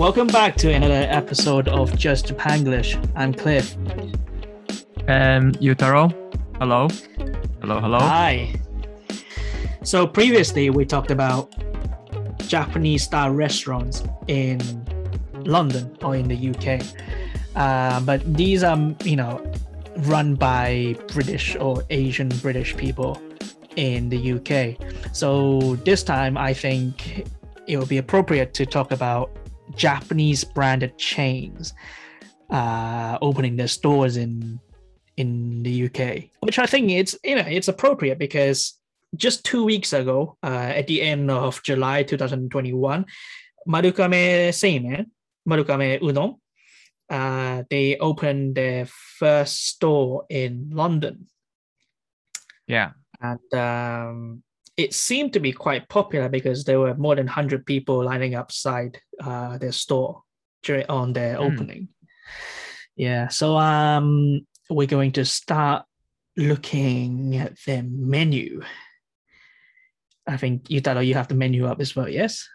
Welcome back to another episode of Just Japanglish. I'm Cliff. And Yutaro. Hello. Hello, hello. Hi. So previously we talked about Japanese style restaurants in London or in the UK. Uh, but these are, you know, run by British or Asian British people in the UK. So this time I think it would be appropriate to talk about Japanese branded chains uh, opening their stores in in the UK, which I think it's you know it's appropriate because just two weeks ago, uh, at the end of July 2021, Marukame Seimen, Marukame Udon, uh, they opened their first store in London. Yeah. And um, it seemed to be quite popular because there were more than 100 people lining up uh, their store during, on their Mm. opening. Yeah. So um, we're going to start looking at their menu. I think Yutaro, you have the menu up as well, yes?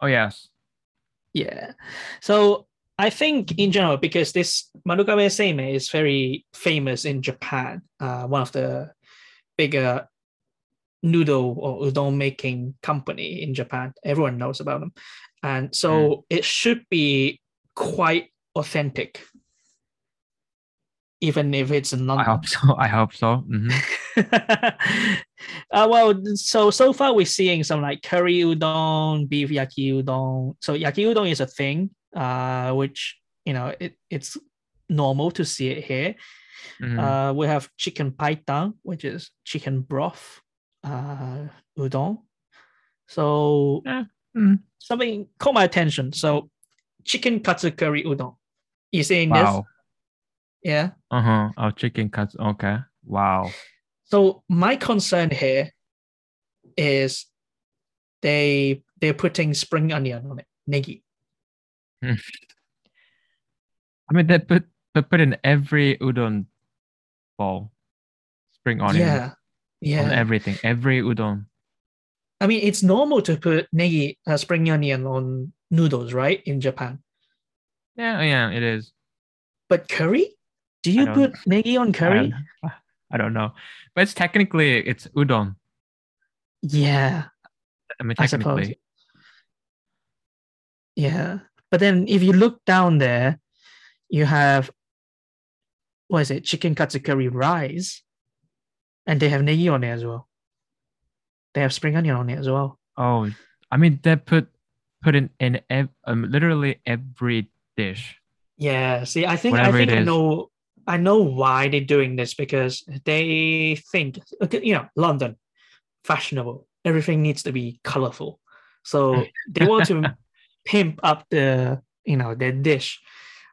Oh yes. Yeah. So I think in general, because this Marukame Seimen is very famous in Japan, uh, one of the bigger noodle or udon making company in Japan. Everyone knows about them. And so it should be quite authentic, even if it's not. I hope so. I hope so. Mhm. uh, well, so so far we're seeing some like curry udon, beef yaki udon. So yaki udon is a thing, uh, which you know it, it's normal to see it here. Mhm. Uh, we have chicken paitan, which is chicken broth, uh, udon. So Yeah. Mm. something caught my attention. So chicken katsu curry udon. You seeing this? Yeah. Uh huh. Oh, chicken cuts. Okay. Wow. So my concern here is they they're putting spring onion on it, negi. I mean, they put they put in every udon bowl, spring onion Yeah, on yeah. everything. Every udon. I mean, it's normal to put negi, uh, spring onion on noodles, right? In Japan, Yeah. Yeah. It is. but curry? Do you put negi on I curry? don't, I don't know, but it's technically it's udon. Yeah, I mean, I suppose. technically. Yeah, but then if you look down there, you have what is it? Chicken katsu curry rice, and they have negi on there as well. They have spring onion on it as well. Oh, I mean, they put put in in ev- um, literally every dish. Yeah, see, I think Whatever I think I know I know why they're doing this because they think you know, London, fashionable. Everything needs to be colorful. So they want to pimp up the you know their dish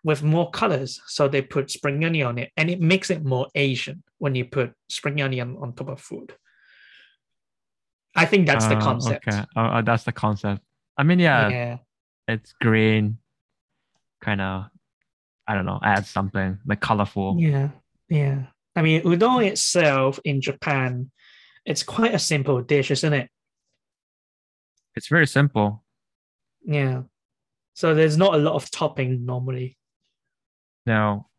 with more colors. So they put spring onion on it and it makes it more Asian when you put spring onion on top of food. I think that's the Uh, concept. Okay, uh, that's the concept. I mean, yeah, yeah. it's green, kind of. I don't know, add something like colorful. Yeah, yeah. I mean, udon itself in Japan, it's quite a simple dish, isn't it? It's very simple. Yeah. So there's not a lot of topping normally. No,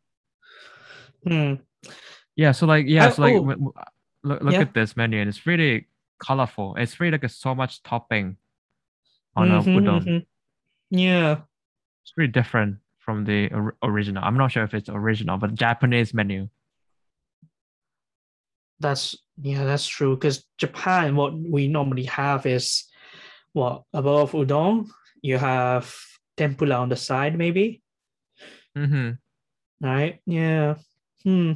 Hmm. Yeah. So like, yeah. Uh, So like, oh. w- w- look, look Yeah. at this menu, and it's really colorful. It's really like a, so much topping on a Mhm, udon. mhm. Yeah. It's really different from the or- original. I'm not sure if it's original, but Japanese menu. That's yeah, that's true. Because Japan, what we normally have is what above udon, you have tempura on the side, maybe. Mm-hmm. Right? Yeah. Hmm.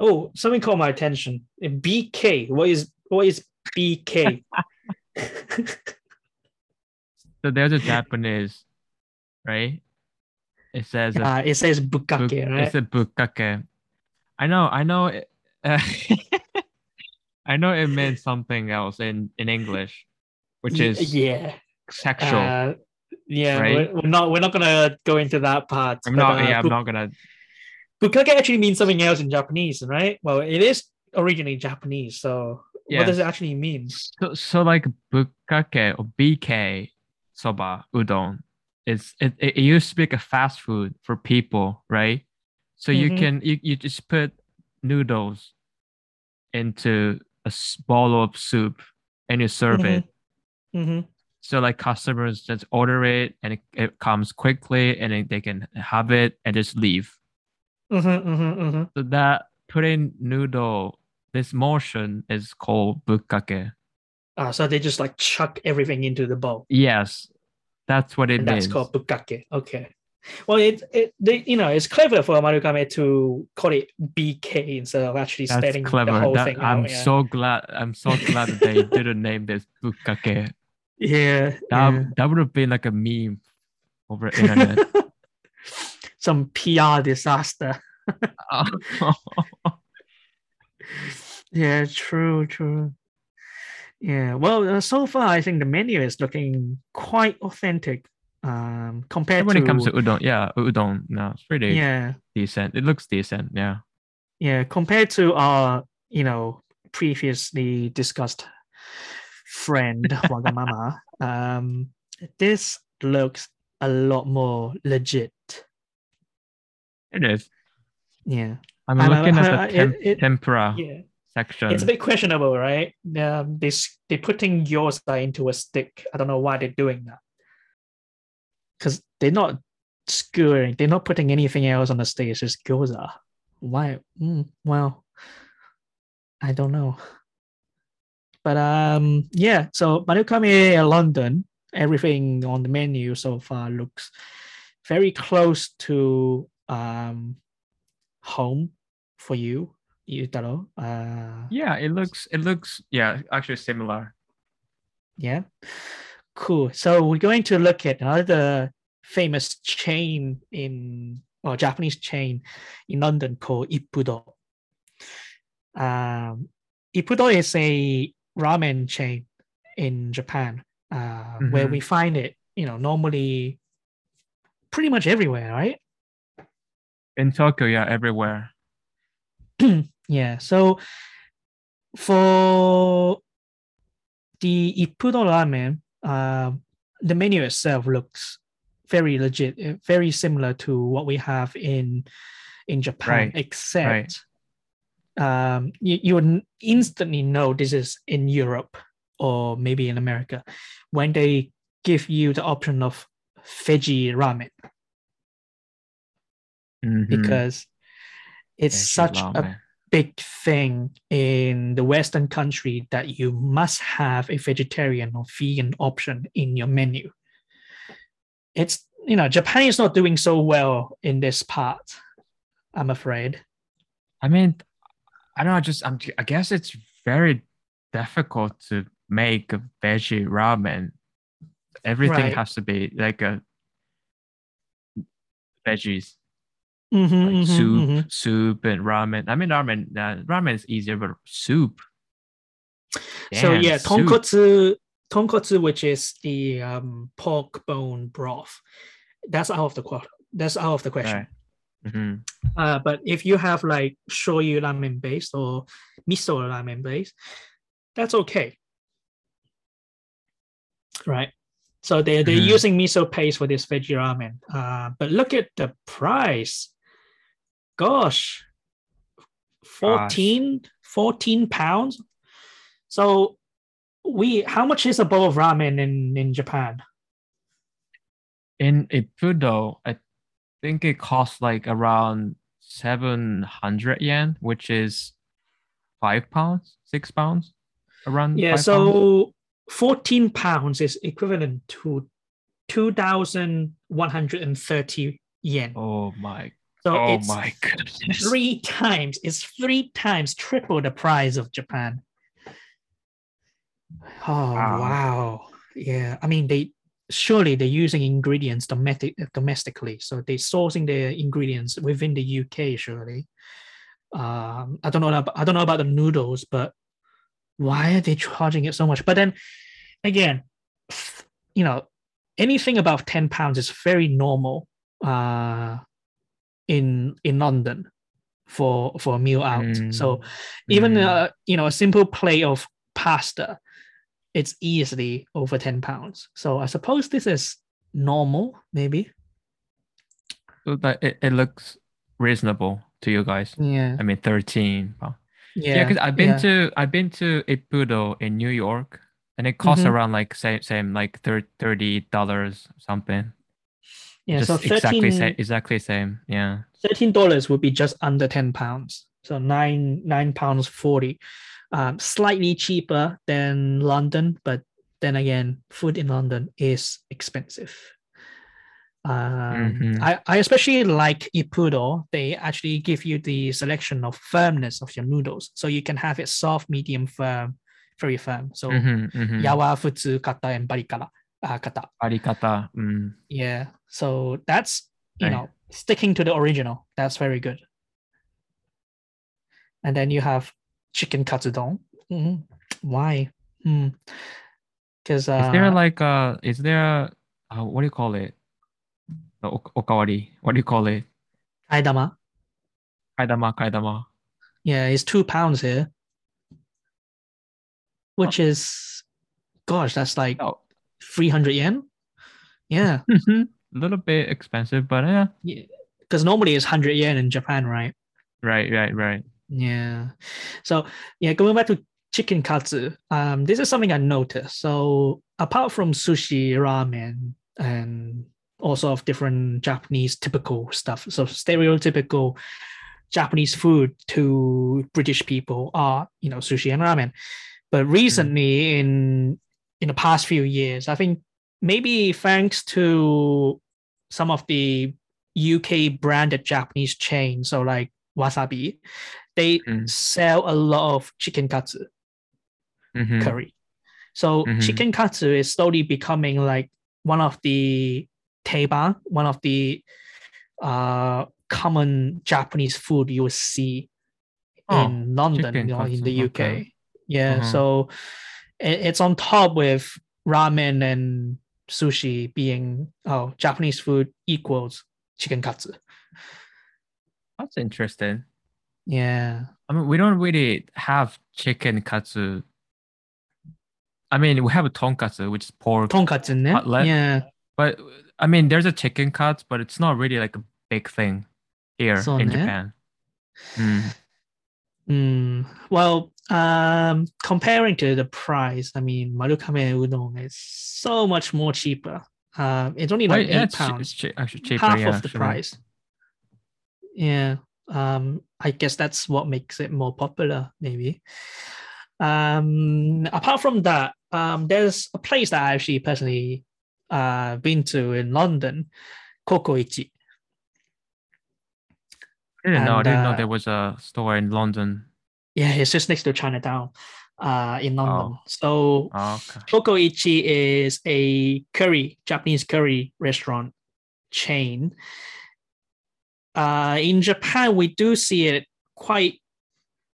Oh, something caught my attention. BK. What is what is BK? So there's a Japanese, right? It says a uh, it says buk- bukkake, right? It's a bukkake. I know, I know. It, uh, I know it meant something else in in English, which is yeah. sexual. Uh, yeah, right? we're, we're not we're not gonna go into that part. I'm but, not. uh, yeah, I'm not gonna. Bukkake actually means something else in Japanese, right? Well, it is originally Japanese, so Yeah. what does it actually mean? So, so like bukkake or BK soba udon is it, it used to be like a fast food for people, right? So you Mhm. can you, you just put noodles into a bowl of soup and you serve Mhm. it. hmm So like customers just order it and it, it comes quickly and they can have it and just leave. Hmm hmm hmm So that putting noodle this motion is called bukkake. Uh, so they just like chuck everything into the bowl. Yes, that's what it and that's called bukkake. Okay. Well, it, it they, you know it's clever for Marukame to call it BK instead of actually That's spelling clever. the whole That- thing I'm out. Yeah. so glad. I'm so glad that they didn't name this bukkake. yeah. That yeah. that would have been like a meme over internet. Some PR disaster. Yeah, true, true. Yeah. Well, uh, so far I think the menu is looking quite authentic. Um, compared when to it comes to udon, yeah, udon, no, it's pretty yeah, decent. It looks decent. Yeah. yeah, compared to our you know previously discussed friend Wagamama, um, this looks a lot more legit. It is. Yeah, I'm looking I- at the temp- it- it- tempura yeah. section. It's a bit questionable, right? Um, they s- they putting gyoza into a stick. I don't know why they're doing that. Because they're not skewering. They're not putting anything else on the stick. It's just gyoza. Why? Mm, well, I don't know. But um, yeah. So Marukame London, everything on the menu so far looks very close to um home for you, Yutaro. Uh, yeah, it looks. It looks. Yeah, actually similar. Yeah. Cool. So we're going to look at another famous chain in or Japanese chain in London called Ippudo. Um, Ippudo is a ramen chain in Japan, uh, where Mhm. we find it, you know, normally pretty much everywhere, right? In Tokyo, yeah, everywhere. Yeah. So for the Ippudo ramen, uh, the menu itself looks very legit, uh, very similar to what we have in in Japan, Right, except um, you, you would instantly know this is in Europe or maybe in America when they give you the option of veggie ramen Mhm. because it's such a ramen. big thing in the Western country that you must have a vegetarian or vegan option in your menu. It's you know Japan is not doing so well in this part. I'm afraid. I mean, I don't know. Just I'm, I guess it's very difficult to make veggie ramen. Everything Right. has to be like a veggies, Mhm, like mhm, soup, mhm. soup, and ramen. I mean, ramen, uh, ramen is easier, but soup. So Damn, yeah, soup. tonkotsu, tonkotsu, which is the um, pork bone broth, that's out of the question. That's out of the question. Right. Mhm. Uh, but if you have like shoyu ramen based or miso ramen based, that's okay. Right. So they they're Mhm. using miso paste for this veggie ramen. Uh, but look at the price. Gosh. 14, 14 pounds. So we how much is a bowl of ramen in, in Japan? In Ippudo, I think it costs like around 700 yen, which is five pounds, six pounds, around. Yeah, five pounds. so 14 pounds is equivalent to 2,130 yen. Oh my, so oh it's my goodness. three times, it's three times triple the price of Japan. Oh, Wow. wow. Yeah, I mean, they surely they're using ingredients domestic, domestically. So they're sourcing their ingredients within the UK, surely. Um, I don't know about, I don't know about the noodles, but why are they charging it so much? But then again, you know, anything above 10 pounds is very normal uh in in London for for a meal out. So even Mm. uh, you know a simple plate of pasta it's easily over 10 pounds so i suppose this is normal, maybe. That it, it looks reasonable to you guys. Yeah. I mean, 13 pounds. Yeah. Yeah, because I've been yeah. to I've been to Ippudo in New York, and it costs Mhm. around like same same like thirty dollars something. Yeah. Just So exactly 13 same exactly same. Yeah. thirteen dollars would be just under ten pounds. So nine nine pounds forty. Um, slightly cheaper than London, but then again, food in London is expensive. Um, Mhm. I, I especially like Ippudo. They actually give you the selection of firmness of your noodles, so you can have it soft, medium, firm, very firm. So Mm-hmm, mm-hmm. yawa, futsu, kata, and barikata, uh, kata. Arikata. Mm. Yeah. So that's you Right. know sticking to the original. That's very good. And then you have chicken katsudon. Mhm. Why? Because uh, Is there like uh is there uh, what do you call it? The ok- okawari. What do you call it? kaedama. Kaedama kaedama. Yeah, it's two pounds here, which is, gosh, that's like Oh. Three hundred yen. Yeah, A little bit expensive, but yeah. because normally it's hundred yen in Japan, right? Right, right, right. Yeah. So yeah, going back to chicken katsu, um, this is something I noticed. So apart from sushi, ramen, and all sort of different Japanese typical stuff, so stereotypical Japanese food to British people are you know sushi and ramen. But recently, in in the past few years, I think maybe thanks to some of the UK branded Japanese chains, so like Wasabi, they Mm. sell a lot of chicken katsu Mhm. curry. So Mhm. chicken katsu is slowly becoming like one of the teiban, one of the uh, common Japanese food you will see Oh, in London, chicken you know, in the UK. okay. Yeah, Uh-huh. so it's on top with ramen and sushi being oh Japanese food equals chicken katsu. That's interesting. Yeah. I mean, we don't really have chicken katsu. I mean, we have a tonkatsu, which is pork, Tonkatsu. Cutlet? Yeah. but I mean, there's a chicken cut, but it's not really like a big thing here So in ne? Japan. Mm. Mm, well, um, comparing to the price, I mean, marukame udon is so much more cheaper. Um, it's only like yeah, eight pounds, che- actually cheaper. half yeah, of the actually. price. Yeah. Um, I guess that's what makes it more popular, maybe. Um, apart from that, um, there's a place that I actually personally uh been to in London, Kokoichi. I didn't know. I didn't know uh, there was a store in London. Yeah, it's just next to Chinatown, uh, in London. Oh. So Oh, okay. Kokoichi is a curry, Japanese curry restaurant chain. Uh, in Japan, we do see it quite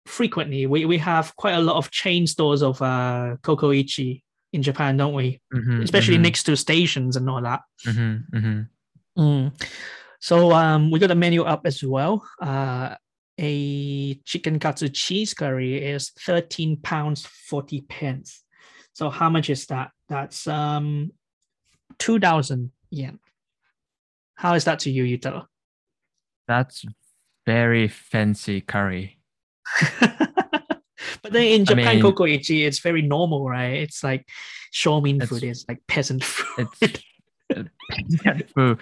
frequently. We, we have quite a lot of chain stores of uh, Kokoichi in Japan, don't we? Mhm, Especially mhm, next to stations and all that. mhm, mhm. Mm. So um, we got a menu up as well. Uh, a chicken katsu cheese curry is 13 pounds 40 pence. So how much is that? That's um 2000 yen. How is that to you, Yutaro? That's very fancy curry. but then in I Japan, mean- kokoichi, it's very normal, right? It's like shomin It's- food is like peasant food. It's food.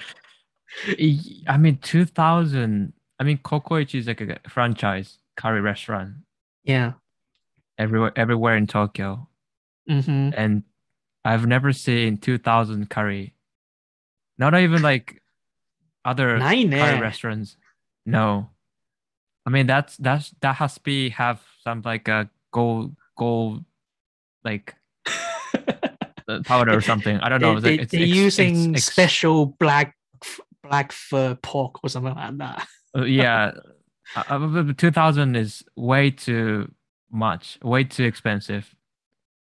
I mean, 2000. I mean, Kokoichi is like a franchise curry restaurant yeah. everywhere, everywhere in Tokyo, hmm and I've never seen 2000 curry. Not even like other curry eh? restaurants. No, I mean that's that's that has to be have some like a gold gold like uh, powder or something. I don't know. They, It's like- it's are using ex- ex- special black black fur pork or something like that. Uh, yeah, uh, uh, 2000 is way too much, way too expensive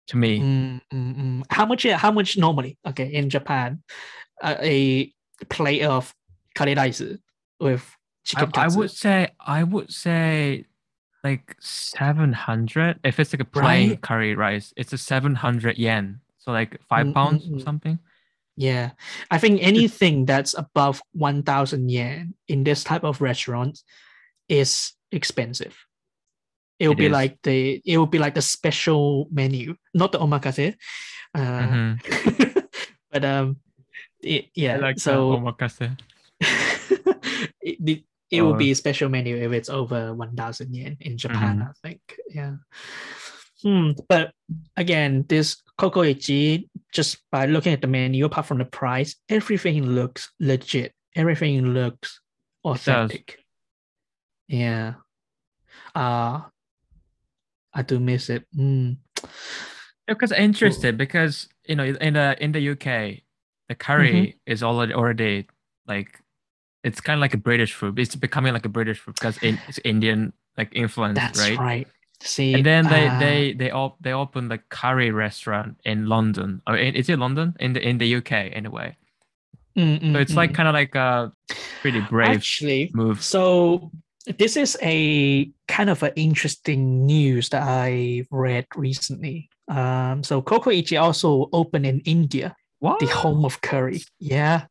to me. Mm, mm, mm. How much? How much normally? Okay, in Japan, uh, a plate of curry rice with I, chicken I katsu. would say, I would say, like 700. If it's like a plain Right. curry rice, it's a 700 yen, so like five Mm, pounds or something. Yeah, I think anything that's above one thousand yen in this type of restaurant is expensive. It will It be is. like the it will be like the special menu, not the omakase. Uh, Mhm. but um, it, yeah. I like so omakase. it, the- it will be a special menu if it's over 1000 yen in Japan, Mhm. I think. Yeah. Hmm. But again, this Kokoichi, just by looking at the menu, apart from the price, everything looks legit. Everything looks authentic. Yeah. Uh I do miss it. Hmm. Because interested because you know in the in the UK, the curry Mm-hmm. is already already like it's kind of like a British food. It's becoming like a British food because it's Indian like influence, That's right? right. See, And then they uh, they they op- they opened the curry restaurant in London. Or in, is it London in the in the UK anyway? mm, So it's like mm. kind of like a pretty brave actually move. So this is a kind of an interesting news that I read recently. Um, so Kokoichi also opened in India, What? the home of curry. Yeah,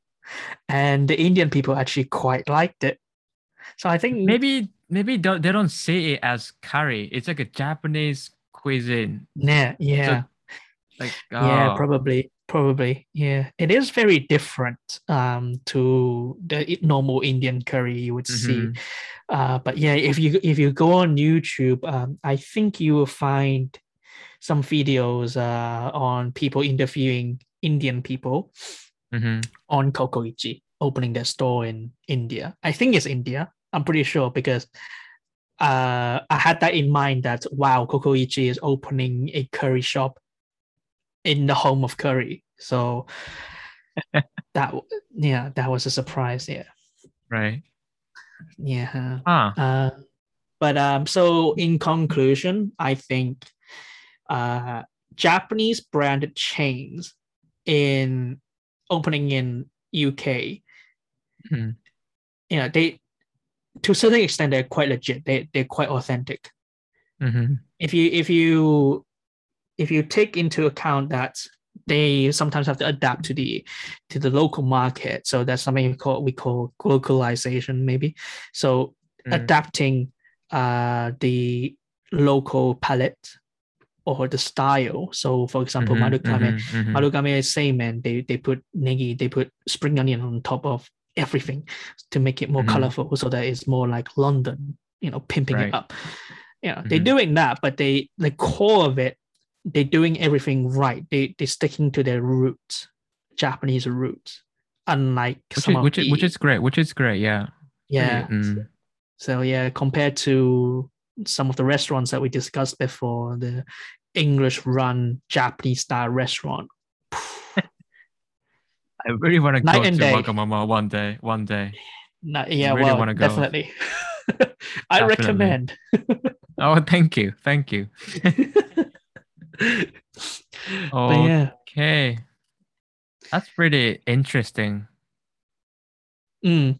and the Indian people actually quite liked it. So I think maybe maybe don't, they don't see it as curry. It's like a Japanese cuisine. yeah, yeah, Like yeah, oh, probably, probably, yeah. It is very different um to the normal Indian curry you would see. mhm. Uh, but yeah, if you if you go on YouTube, um, I think you will find some videos uh, on people interviewing Indian people Mhm. on Kokoichi opening their store in India. I think it's India. I'm pretty sure because uh, I had that in mind that wow, Kokoichi is opening a curry shop in the home of curry. So that yeah, that was a surprise. Yeah, Right. yeah. Ah. Uh, but um, so in conclusion, I think uh, Japanese branded chains in opening in UK, Mhm. you know, they to a certain extent they're quite legit. They they're quite authentic. Mhm. If you if you if you take into account that they sometimes have to adapt to the to the local market, so that's something we call we call localization maybe. So Mm. adapting uh, the local palette or the style. So, for example, Mhm, Marukame, mhm, mhm. Marukame is same and they they put negi, they put spring onion on top of everything to make it more Mhm. colorful, so that it's more like London, you know, pimping Right. it up. Yeah, they're Mhm. doing that, but they the core of it, they're doing everything right. They they're sticking to their roots, Japanese roots, unlike Which some is of which is, which is great. Which is great. Yeah. yeah. Mm. So yeah, compared to some of the restaurants that we discussed before, the English run Japanese style restaurant. I really want to Night go to day. Wagamama one day. One day. No, yeah, really well, definitely. I Definitely. recommend. Oh, thank you. Thank you. But yeah, Okay. That's pretty interesting. mm,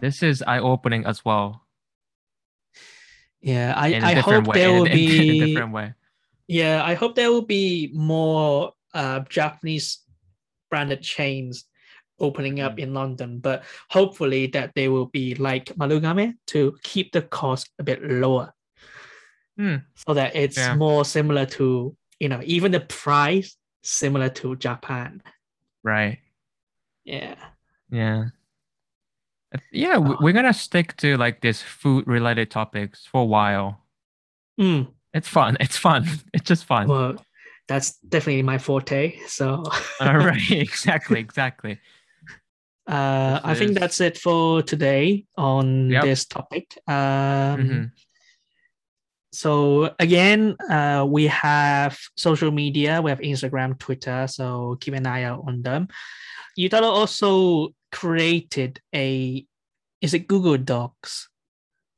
This is eye opening as well. yeah. I, In I hope way. there in, will in- in a be different way. yeah. I hope there will be more uh, Japanese branded chains opening up Mhm. in London, but hopefully that they will be like Marukame to keep the cost a bit lower. Hmm. so that it's Yeah. more similar to you know even the price similar to Japan. Right. Yeah, Yeah. Yeah, Oh. we're gonna stick to like this food related topics for a while. Mm, It's fun. It's fun. It's just fun. well, that's definitely my forte. So All right. Exactly. Exactly. uh, I think that's it for today on Yep. this topic. Um, Mhm. So again, uh, we have social media. We have Instagram, Twitter. So keep an eye out on them. Yutaro also created a, is it Google Docs?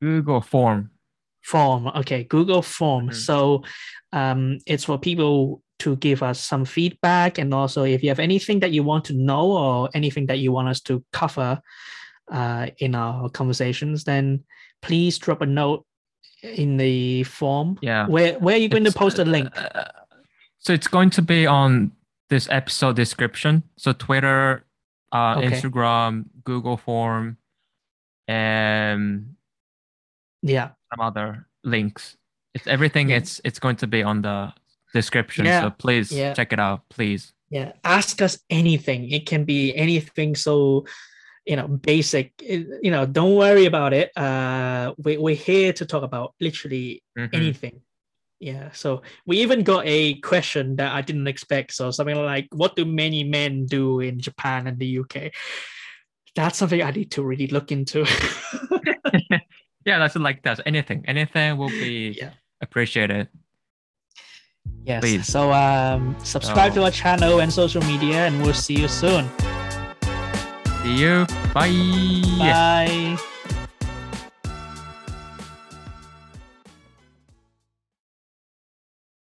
Google form. Form okay google form Mhm. so um, it's for people to give us some feedback and also if you have anything that you want to know or anything that you want us to cover uh, in our conversations then please drop a note in the form Yeah. where where are you going It's, to post a uh, link uh, so it's going to be on this episode description. So Twitter, uh, Okay. Instagram, Google Form, and Yeah. Some other links. It's everything. Yeah. It's it's going to be on the description. Yeah. So please Yeah. check it out, please. Yeah. Ask us anything. It can be anything so you know basic. You know, don't worry about it. Uh we, we're here to talk about literally Mhm. anything. Yeah. So we even got a question that I didn't expect. So something like, what do many men do in Japan and the UK? That's something I need to really look into. Yeah, that's like that. Anything, anything will be Yeah. appreciated. yes. Please. So um subscribe to our channel and social media and we'll see you soon. See you. Bye. Bye.